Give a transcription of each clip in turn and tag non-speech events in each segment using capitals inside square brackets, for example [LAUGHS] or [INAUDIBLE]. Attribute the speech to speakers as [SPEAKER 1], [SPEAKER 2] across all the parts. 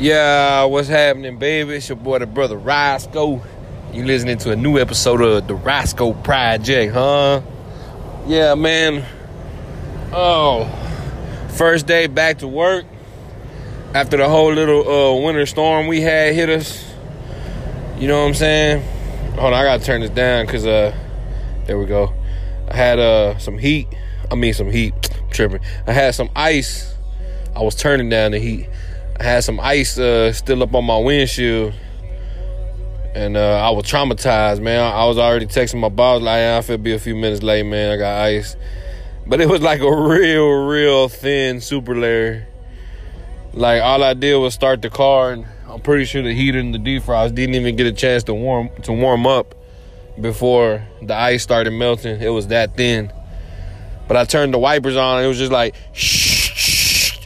[SPEAKER 1] Yeah, what's happening, baby? It's your boy, the brother Roscoe. You listening to a new episode of the Roscoe Project, huh? Yeah, man. Oh, first day back to work after the whole little uh, winter storm we had hit us. You know what I'm saying? Hold on, I gotta turn this down because uh, there we go. I had uh some heat. I mean some heat. [TSK] I'm tripping. I had some ice. I was turning down the heat. I had some ice uh, still up on my windshield, and uh, I was traumatized, man. I was already texting my boss like, "I feel be a few minutes late, man. I got ice," but it was like a real, real thin super layer. Like all I did was start the car, and I'm pretty sure the heater and the defrost didn't even get a chance to warm to warm up before the ice started melting. It was that thin. But I turned the wipers on, and it was just like shh,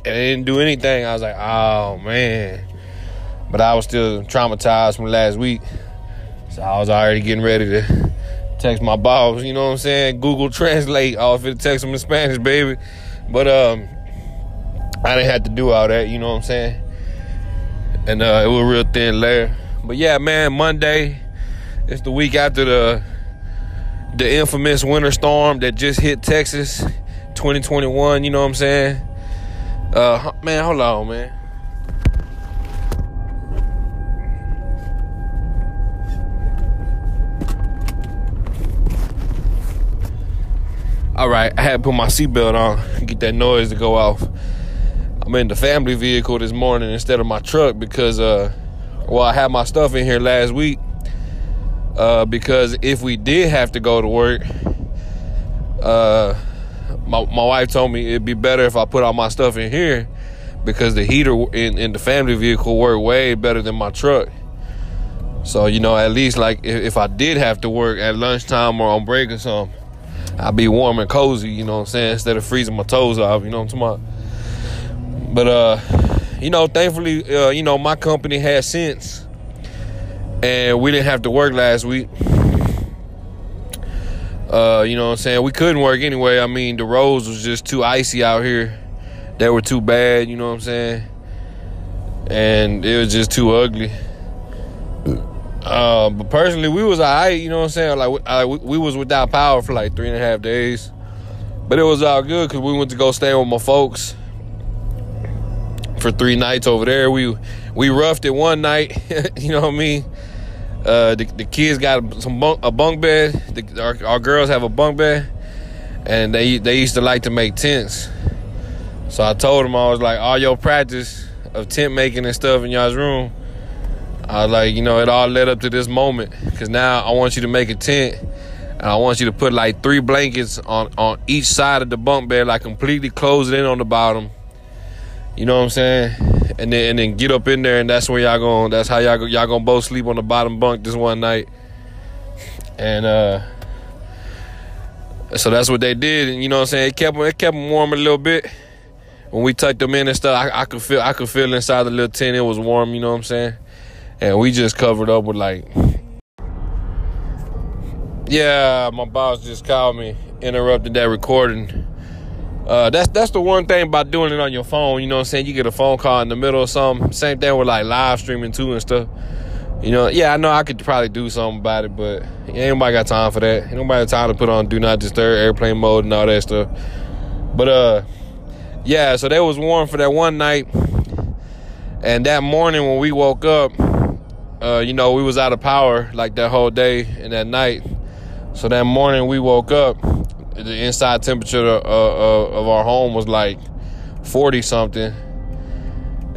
[SPEAKER 1] and it didn't do anything. I was like, oh man. But I was still traumatized from last week. So I was already getting ready to text my boss, you know what I'm saying? Google Translate. I was to text him in Spanish, baby. But um I didn't have to do all that, you know what I'm saying? And uh it was a real thin layer. But yeah, man, Monday, it's the week after the the infamous winter storm that just hit Texas 2021, you know what I'm saying? Uh man, hold on, man. All right, I had to put my seatbelt on, get that noise to go off. I'm in the family vehicle this morning instead of my truck because, uh, well, I had my stuff in here last week. Uh, because if we did have to go to work, uh, my my wife told me it'd be better if I put all my stuff in here because the heater in, in the family vehicle worked way better than my truck. So you know, at least like if, if I did have to work at lunchtime or on break or something, I'd be warm and cozy. You know what I'm saying? Instead of freezing my toes off. You know what I'm talking about? But uh, you know, thankfully, uh, you know, my company has since, and we didn't have to work last week. Uh, you know what I'm saying? We couldn't work anyway. I mean, the roads was just too icy out here. They were too bad, you know what I'm saying? And it was just too ugly. Uh, but personally, we was alright, you know what I'm saying? Like, I, we was without power for like three and a half days. But it was all good because we went to go stay with my folks for three nights over there. We we roughed it one night, [LAUGHS] you know what I mean? Uh, the, the kids got some bunk, a bunk bed. The, our, our girls have a bunk bed, and they they used to like to make tents. So I told them I was like, all your practice of tent making and stuff in y'all's room. I was like, you know, it all led up to this moment because now I want you to make a tent, and I want you to put like three blankets on on each side of the bunk bed, like completely close it in on the bottom. You know what I'm saying? And then and then get up in there, and that's where y'all going. That's how y'all y'all gonna both sleep on the bottom bunk this one night, and uh, so that's what they did. And you know what I'm saying? It kept it kept them warm a little bit. When we tucked them in and stuff, I, I could feel I could feel inside the little tent it was warm. You know what I'm saying? And we just covered up with like, yeah, my boss just called me, interrupted that recording uh, that's that's the one thing about doing it on your phone. You know what I'm saying? You get a phone call in the middle of something. Same thing with like live streaming too and stuff. You know, yeah, I know I could probably do something about it, but ain't nobody got time for that. Ain't nobody got time to put on do not disturb airplane mode and all that stuff. But uh, yeah, so that was warm for that one night, and that morning when we woke up, uh, you know, we was out of power like that whole day and that night. So that morning we woke up the inside temperature of, uh, of our home was like 40 something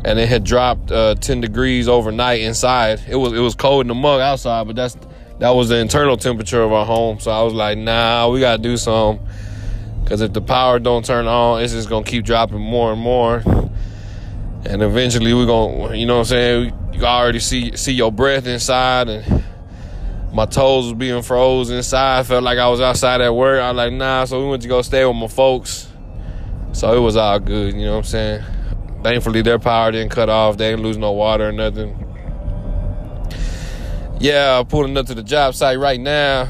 [SPEAKER 1] and it had dropped uh, 10 degrees overnight inside. It was it was cold in the mug outside but that's that was the internal temperature of our home. So i was like nah we gotta do something because if the power don't turn on it's just gonna keep dropping more and more. And eventually we're gonna you know what i'm saying? You already see see your breath inside and my toes was being froze inside. I felt like I was outside at work. I was like, nah. So we went to go stay with my folks. So it was all good, you know what I'm saying? Thankfully, their power didn't cut off. They didn't lose no water or nothing. Yeah, pulling up to the job site right now.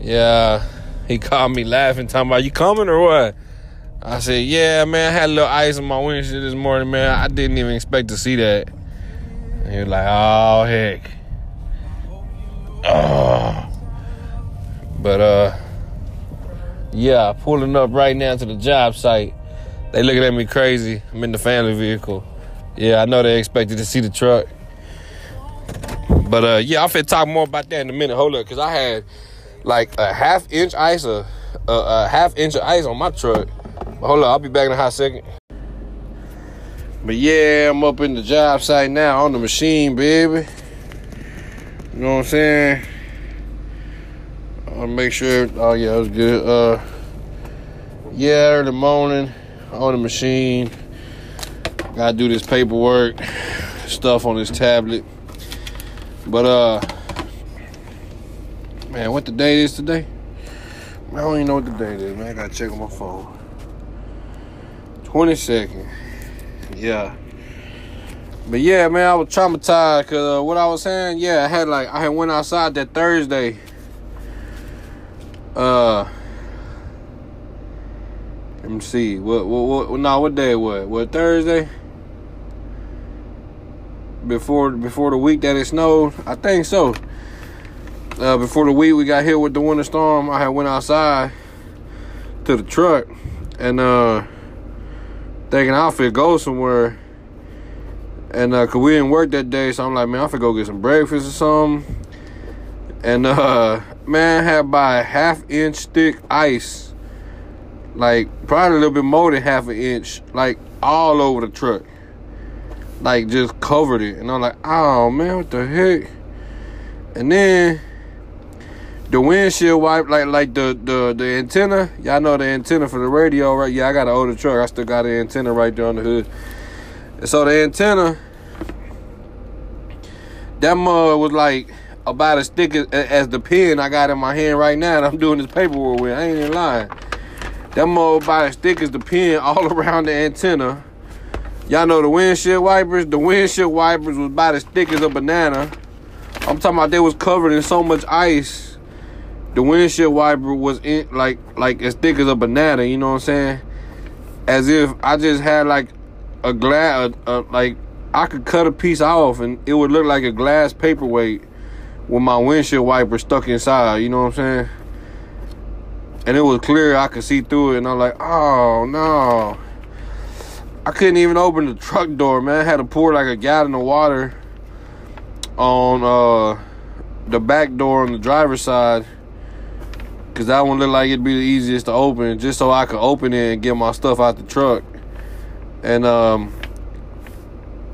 [SPEAKER 1] Yeah, he called me laughing, talking about, you coming or what? I said, yeah, man, I had a little ice on my windshield this morning, man. I didn't even expect to see that. And he was like, oh, heck. Oh. But, uh, yeah, pulling up right now to the job site. They looking at me crazy. I'm in the family vehicle. Yeah, I know they expected to see the truck. But, uh, yeah, I'm finna talk more about that in a minute. Hold up, because I had like a half inch ice, a, a, a half inch of ice on my truck hold up, I'll be back in a hot second. But yeah, I'm up in the job site now on the machine, baby. You know what I'm saying? I'll make sure. Oh yeah, it was good. Uh, yeah, early morning on the machine. Gotta do this paperwork stuff on this tablet. But uh, man, what the date is today? I don't even know what the date is, man. I gotta check on my phone. 22nd. Yeah. But yeah, man, I was traumatized because uh, what I was saying, yeah, I had like, I had went outside that Thursday. Uh, let me see. What, what, what, no, what day was What, Thursday? Before, before the week that it snowed? I think so. Uh, before the week we got hit with the winter storm, I had went outside to the truck and, uh, thinking I'll fit go somewhere. And uh, cause we didn't work that day, so I'm like, man, I fit go get some breakfast or something. And uh, man, had by a half inch thick ice, like probably a little bit more than half an inch, like all over the truck, like just covered it. And I'm like, oh man, what the heck? And then the windshield wipe, like like the the the antenna. Y'all know the antenna for the radio, right? Yeah, I got an older truck. I still got the antenna right there on the hood. And so the antenna, that mug was like about as thick as, as, the pen I got in my hand right now. And I'm doing this paperwork with. I ain't even lying. That mug about as thick as the pen [LAUGHS] all around the antenna. Y'all know the windshield wipers. The windshield wipers was about as thick as a banana. I'm talking about they was covered in so much ice the windshield wiper was in like like as thick as a banana. You know what I'm saying? As if I just had like a glass, like I could cut a piece off and it would look like a glass paperweight with my windshield wiper stuck inside. You know what I'm saying? And it was clear I could see through it, and I'm like, oh no. I couldn't even open the truck door, man. I had to pour like a gallon of water on uh, the back door on the driver's side Cause that one looked like it'd be the easiest to open, just so I could open it and get my stuff out the truck. And um,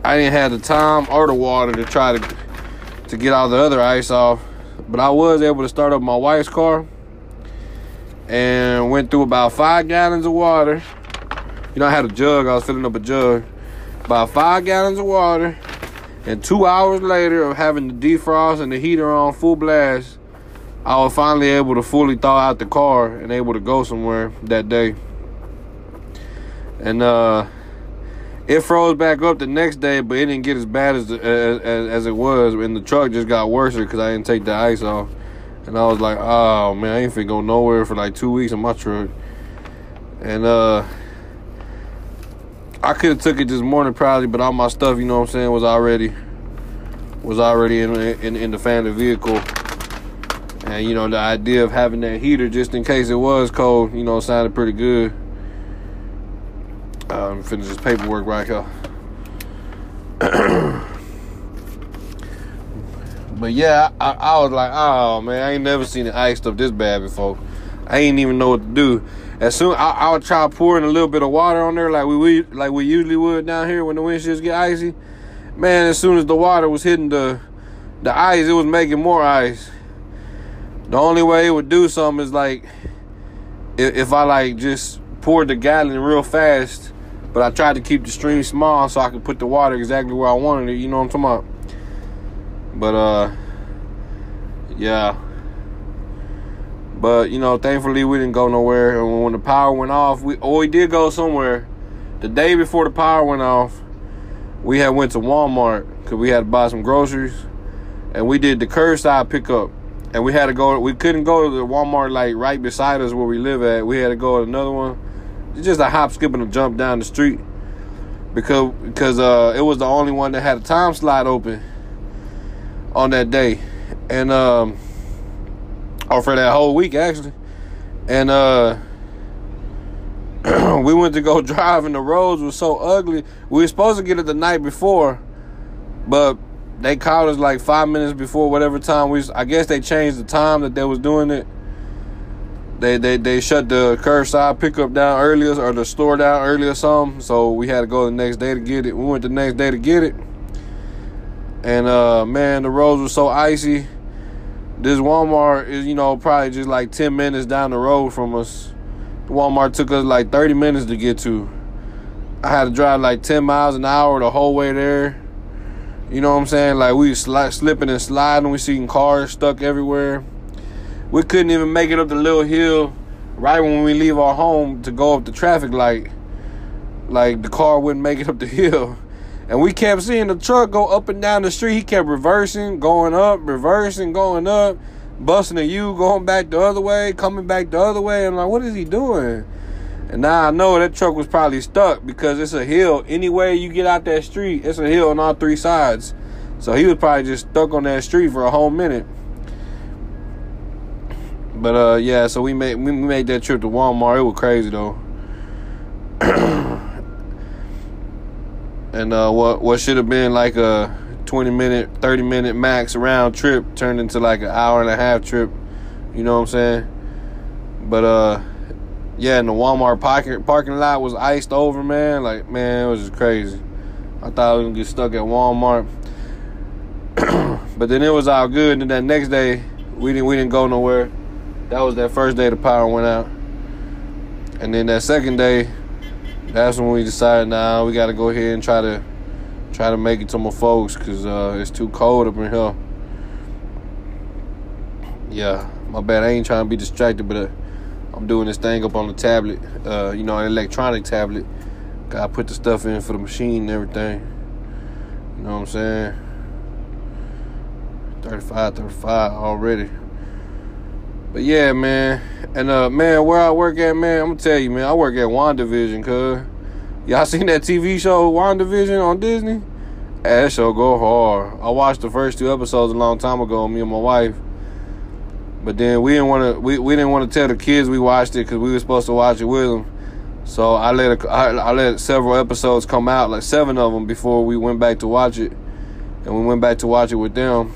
[SPEAKER 1] I didn't have the time or the water to try to to get all the other ice off. But I was able to start up my wife's car and went through about five gallons of water. You know, I had a jug, I was filling up a jug. About five gallons of water. And two hours later of having the defrost and the heater on full blast, I was finally able to fully thaw out the car and able to go somewhere that day. And uh, it froze back up the next day, but it didn't get as bad as as, as it was, and the truck just got worse because I didn't take the ice off. And I was like, oh man, I ain't finna go nowhere for like two weeks in my truck. And uh, I could have took it this morning probably, but all my stuff, you know what I'm saying, was already was already in in, in the family vehicle. And you know, the idea of having that heater just in case it was cold, you know, sounded pretty good. Um, finish this paperwork right [CLEARS THROAT] here. but yeah, I, I, was like, oh man, I ain't never seen it iced up this bad before. I ain't even know what to do. As soon I, I would try pouring a little bit of water on there, like we, we like we usually would down here when the windshields get icy. Man, as soon as the water was hitting the the ice, it was making more ice. The only way it would do something is like if, if I like just poured the gallon real fast, but I tried to keep the stream small so I could put the water exactly where I wanted it. You know what I'm talking about? But uh, yeah. But you know, thankfully we didn't go nowhere. And when the power went off, we oh we did go somewhere. The day before the power went off, we had went to Walmart because we had to buy some groceries, and we did the curbside pickup and we had to go. We couldn't go to the Walmart like right beside us where we live at. We had to go to another one, just a hop, skip, and a jump down the street because because uh, it was the only one that had a time slot open on that day, and um, or for that whole week actually, and uh. [CLEARS THROAT] we went to go [LAUGHS] drive and the roads were so ugly. We were supposed to get it the night before, but they called us like five minutes before whatever time we. I guess they changed the time that they was doing it. They they they shut the curbside pickup down earlier or the store down earlier or something. So we had to go the next day to get it. We went the next day to get it, and uh, man, the roads were so icy. This Walmart is you know probably just like ten minutes down the road from us. Walmart took us like thirty minutes to get to. I had to drive like ten miles an hour the whole way there you know what I'm saying? Like we sli- slipping and sliding. We seeing cars stuck everywhere. We couldn't even make it up the little hill right when we leave our home to go up the traffic light. Like the car wouldn't make it up the hill. [LAUGHS] And we kept seeing the truck go up and down the street. He kept reversing, going up, reversing, going up, busting a U, going back the other way, coming back the other way. I'm like, what is he doing? And now I know that truck was probably stuck because it's a hill. Anywhere you get out that street, it's a hill on all three sides. So he was probably just stuck on that street for a whole minute. But uh yeah, so we made we made that trip to Walmart. It was crazy though. and uh what what should have been like a 20 minute, 30 minute max round trip turned into like an hour and a half trip. You know what I'm saying? But uh yeah, and the Walmart parking parking lot was iced over, man. Like, man, it was just crazy. I thought I was gonna get stuck at Walmart, [CLEARS THROAT] but then it was all good. And then that next day, we didn't we didn't go nowhere. That was that first day the power went out, and then that second day, that's when we decided now nah, we got to go ahead and try to try to make it to my folks because uh, it's too cold up in here. Yeah, my bad. I ain't trying to be distracted, but. Uh, I'm doing this thing up on the tablet, uh, you know, an electronic tablet. Gotta put the stuff in for the machine and everything. You know what I'm saying? 35, 35 already. But yeah, man. And uh man, where I work at, man, I'm gonna tell you, man, I work at WandaVision, cuz. Y'all seen that TV show WandaVision on Disney? That show go hard. I watched the first two episodes a long time ago, me and my wife. But then we didn't want to we, we didn't want to tell the kids we watched it because we were supposed to watch it with them. So I let a, I, I let several episodes come out, like seven of them, before we went back to watch it, and we went back to watch it with them.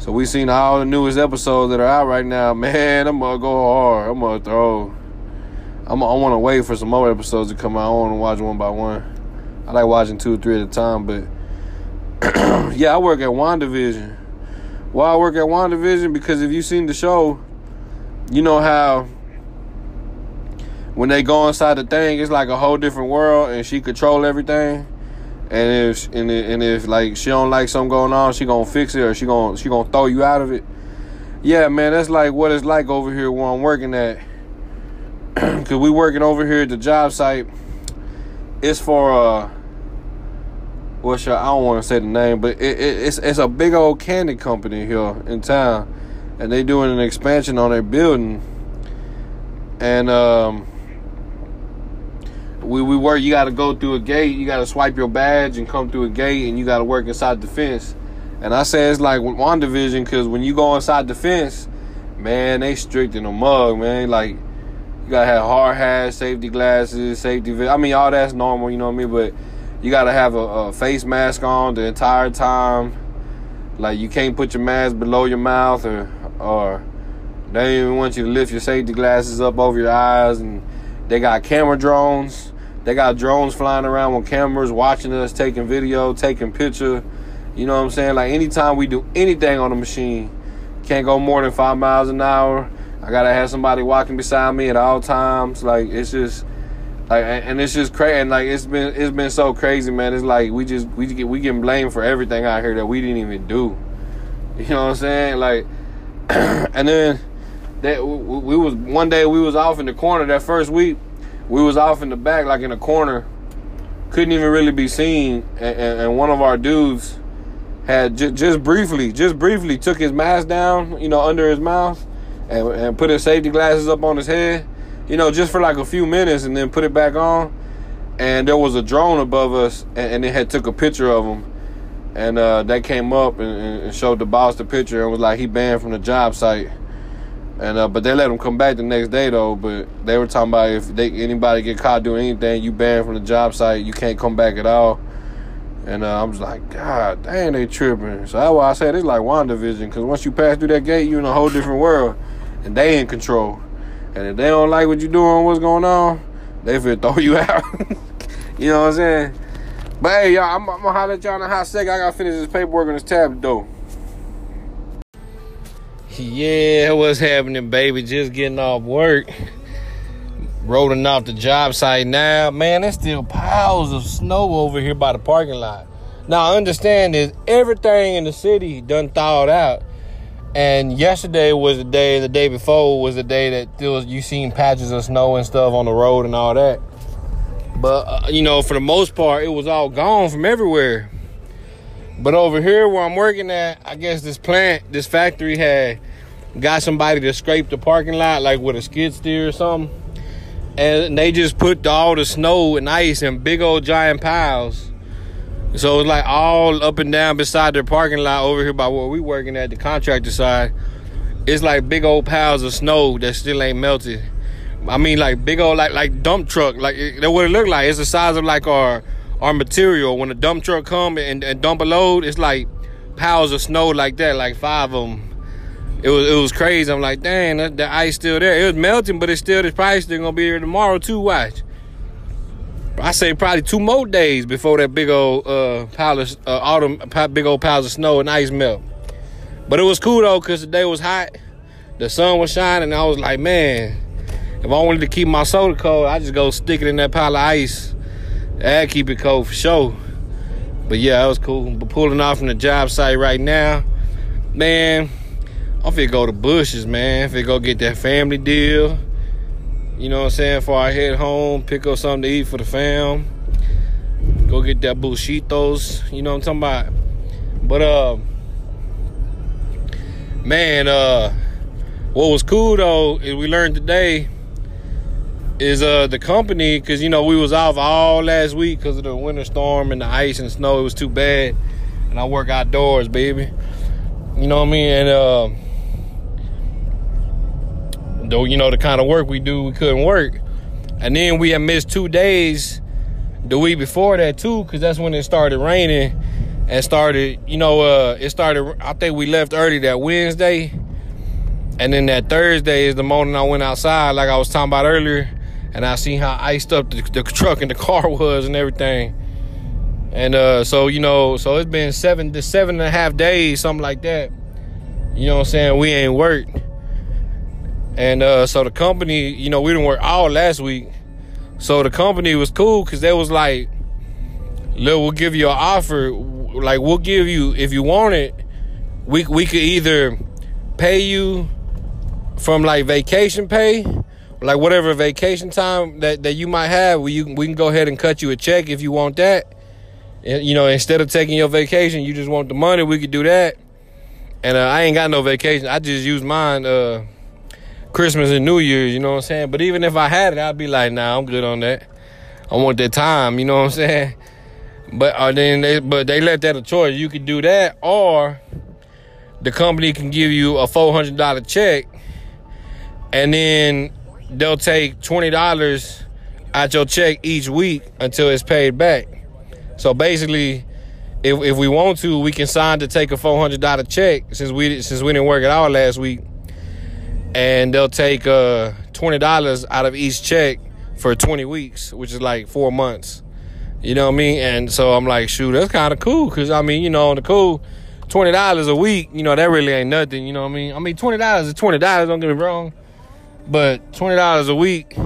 [SPEAKER 1] So we seen all the newest episodes that are out right now. [LAUGHS] Man, I'm gonna go hard. I'm gonna throw. I'm I want to wait for some more episodes to come out. I want to watch one by one. I like watching two or three at a time, but [CLEARS THROAT] yeah, I work at WandaVision why I work at WandaVision because if you've seen the show, you know how when they go inside the thing, it's like a whole different world, and she control everything. And if and if, and if like she don't like something going on, she gonna fix it or she gonna she gonna throw you out of it. Yeah, man, that's like what it's like over here where I'm working at. [CLEARS THROAT] Cause we working over here at the job site. It's for uh what's your, I don't want to say the name, but it, it, it's it's a big old candy company here in town, and they doing an expansion on their building, and um, we we work. You got to go through a gate. You got to swipe your badge and come through a gate, and you got to work inside the fence. And I say it's like WandaVision because when you go inside the fence, man, they strict in the mug, man. Like you gotta have hard hats, safety glasses, safety. I mean, all that's normal, you know what I mean, but you got to have a, a, face mask on the entire time. Like you can't put your mask below your mouth, or or they even want you to lift your safety glasses up over your eyes. And they got camera drones. They got drones flying around with cameras, watching us, taking video, taking picture. You know what I'm saying? Like anytime we do anything on the machine, can't go more than five miles an hour. I gotta have somebody walking beside me at all times. Like it's just like, and it's just crazy. And like, it's been it's been so crazy, man. It's like we just we get we getting blamed for everything out here that we didn't even do. You know what I'm saying? Like, [CLEARS THROAT] and then that we, we was one day we was off in the corner that first week. We was off in the back, like in a corner, couldn't even really be seen. And, and, and one of our dudes had j- just briefly, just briefly took his mask down, you know, under his mouth, and, and put his safety glasses up on his head you know, just for like a few minutes and then put it back on. And there was a drone above us, and, and it had took a picture of him. And uh, they came up and, and, showed the boss the picture and was like, he banned from the job site. And uh, but they let him come back the next day though. But they were talking about if they anybody get caught doing anything, you banned from the job site, you can't come back at all. And uh, I was like, God dang, they tripping. So that's why I said it's like WandaVision, because once you pass through that gate, you're in a whole different world, and they in control. And if they don't like what you're doing, what's going on, they feel throw you [LAUGHS] out. you know what I'm saying? But hey, y'all, I'm, I'm gonna holler at y'all in a hot second. I gotta finish this paperwork on this tab though. Yeah, what's happening, baby? Just getting off work rolling off the job site now. Man, there's still piles of snow over here by the parking lot. Now, I understand is everything in the city done thawed out. And yesterday was the day, the day before was the day that there was, you seen patches of snow and stuff on the road and all that. But, uh, you know, for the most part, it was all gone from everywhere. But over here where I'm working at, I guess this plant, this factory had got somebody to scrape the parking lot like with a skid steer or something and they just put all the snow and ice in big old giant piles. So it's like all up and down beside their parking lot over here by where we working at the contractor side. It's like big old piles of snow that still ain't melted. I mean, like big old like like dump truck. Like that what it look like. It's the size of like our our material. When a dump truck come and, and dump a load, it's like piles of snow like that, like five of them it was it was crazy. I'm like, dang, the, the ice still there. It was melting, but it's still it's probably still gonna be here tomorrow too. Watch. I say probably two more days before that big old uh, pile of uh, autumn, big old piles of snow and ice melt. But it was cool though, cause the day was hot, the sun was shining. I was like, man, if I wanted to keep my soda cold, I just go stick it in that pile of ice. That keep it cold for sure. But yeah, that was cool. But pulling off from the job site right now, man I'm finna go to Bush's, man. Finna go get that family deal. You know what I'm saying? Before I head home, pick up something to eat for the fam. Go get that bullshitos. You know what I'm talking about? But uh man, uh what was cool though is we learned today is uh the company because you know we was off all last week because of the winter storm and the ice and snow it was too bad and i work outdoors baby you know what i mean and uh though you know the kind of work we do, we couldn't work. And then we had missed two days the week before that too, because that's when it started raining and started, you know, uh, it started. I think we left early that Wednesday, and then that Thursday is the morning I went outside, like I was talking about earlier, and I seen how iced up the, the truck and the car [LAUGHS] was and everything. And uh, so you know, so it's been seven to seven and a half days, something like that. You know what I'm saying? We ain't worked. And uh, so the company, you know, we didn't work all last week. So the company was cool because they was like, look, we'll give you an offer. Like, we'll give you, if you want it, we, we could either pay you from like vacation pay, like whatever vacation time that, that you might have, we, you, we can go ahead and cut you a check if you want that. And, you know, instead of taking your vacation, you just want the money, we could do that. And uh, I ain't got no vacation. I just use mine. Uh, Christmas and New Year's, you know what I'm saying? But even if I had it, I'd be like, nah, I'm good on that. I want that time, you know what I'm saying? But uh, then they but they left that a choice. You could do that or the company can give you a four hundred dollar check and then they'll take twenty dollars out your check each week until it's paid back. So basically if, if we want to, we can sign to take a four hundred dollar check since we since we didn't work at all last week and they'll take uh, twenty dollars out of each check for twenty weeks, which is like four months. You know what I mean? And so I'm like, shoot, that's kind of cool, cause I mean, you know, on the cool, twenty dollars a week, you know, that really ain't nothing. You know what I mean? I mean, twenty dollars is twenty dollars. Don't get me wrong, but twenty dollars a week.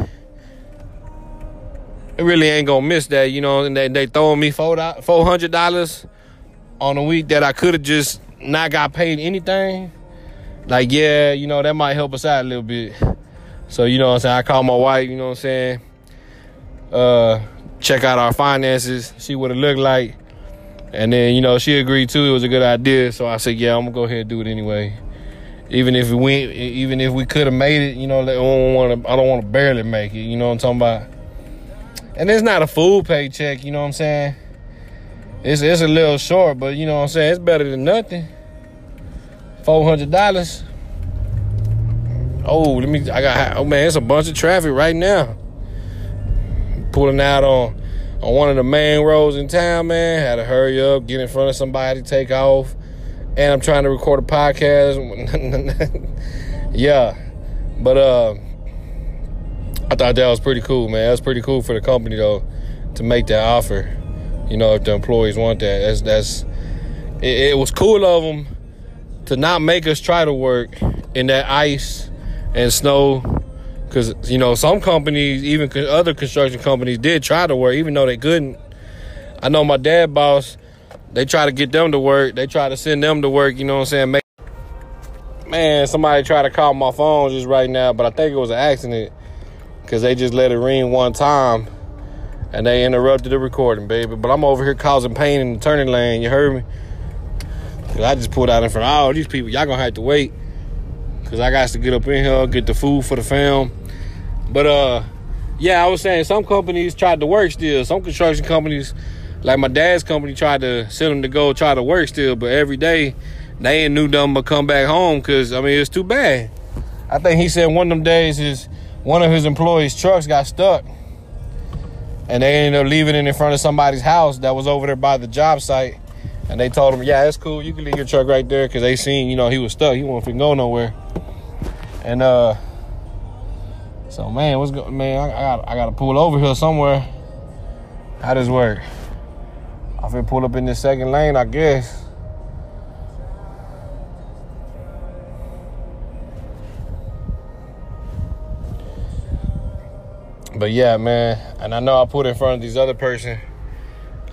[SPEAKER 1] It really ain't gonna miss that, you know. And they they throwing me four four hundred dollars on a week that I could have just not got paid anything like, yeah, you know, that might help us out a little bit. So, you know what I'm saying? I called my wife, you know what I'm saying? Uh, check out our finances, see what it looked like. And then, you know, she agreed too. It was a good idea. So I said, yeah, I'm gonna go ahead and do it anyway. even if we even if we could have made it, you know, I don't want to I don't want to barely make it. You know what I'm talking about? And it's not a full paycheck. You know what I'm saying? It's it's a little short, but you know what I'm saying. It's better than nothing. Four hundred dollars. Oh, let me. I got. Oh man, it's a bunch of traffic right now. Pulling out on on one of the main roads in town, man. Had to hurry up, get in front of somebody, take off and I'm trying to record a podcast. [LAUGHS] yeah, but uh, I thought that was pretty cool, man. That's pretty cool for the company though to make that offer. You know, if the employees want that, that's that's. It, it was cool of them to not make us try to work in that ice and snow because you know some companies even other construction companies did try to work even though they couldn't i know my dad boss they try to get them to work. They try to send them to work. You know what I'm saying? Make, man, somebody tried to call my phone just right now, but I think it was an accident because they just let it ring one time and they interrupted the recording, baby. But I'm over here causing pain in the turning lane. You heard me? I just pulled out in front of all these people. Y'all gonna have to wait because I got to get up in here, get the food for the film. But uh, yeah, I was saying some companies tried to work still. Some construction companies like my dad's company tried to send them to go try to work still, but every day they ain't knew them but come back home because I mean it's too bad. I think he said one of them days is one of his employees' trucks got stuck. And they ended up leaving it in front of somebody's house that was over there by the job site. And they told him, yeah, it's cool. You can leave your truck right there because they seen, you know, he was stuck. He wasn't go nowhere. And uh so man, what's going man, I, I got I gotta pull over here somewhere. How does work? I feel pull up in the second lane, I guess. But yeah, man, and I know I put in front of these other person.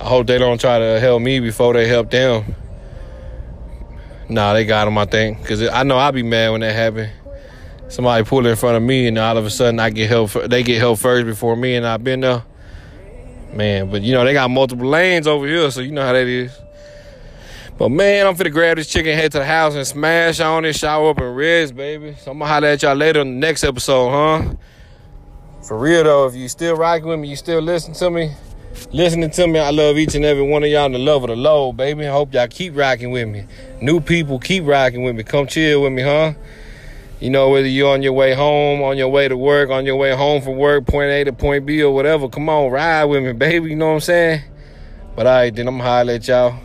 [SPEAKER 1] I hope they don't try to help me before they help them. Nah, they got them, I think, because I know I'll be mad when that happen. Somebody pull in front of me, and all of a sudden I get help. They get help first before me, and I've been there. Man, but you know, they got multiple lanes over here, so you know how that is. But man, I'm finna grab this chicken, head to the house, and smash on it, shower up, and rest, baby. So I'm gonna holler at y'all later in the next episode, huh? For real though, if you still rocking with me, you still listen to me, listening to me, I love each and every one of y'all in the love of the Lord, baby. I hope y'all keep rocking with me. New people keep rocking with me. Come chill with me, huh? you know, whether you're on your way home, on your way to work, on your way home from work, point A to point B or whatever, come on, ride with me, baby. You know what I'm saying? But all right, then I'm holler at y'all.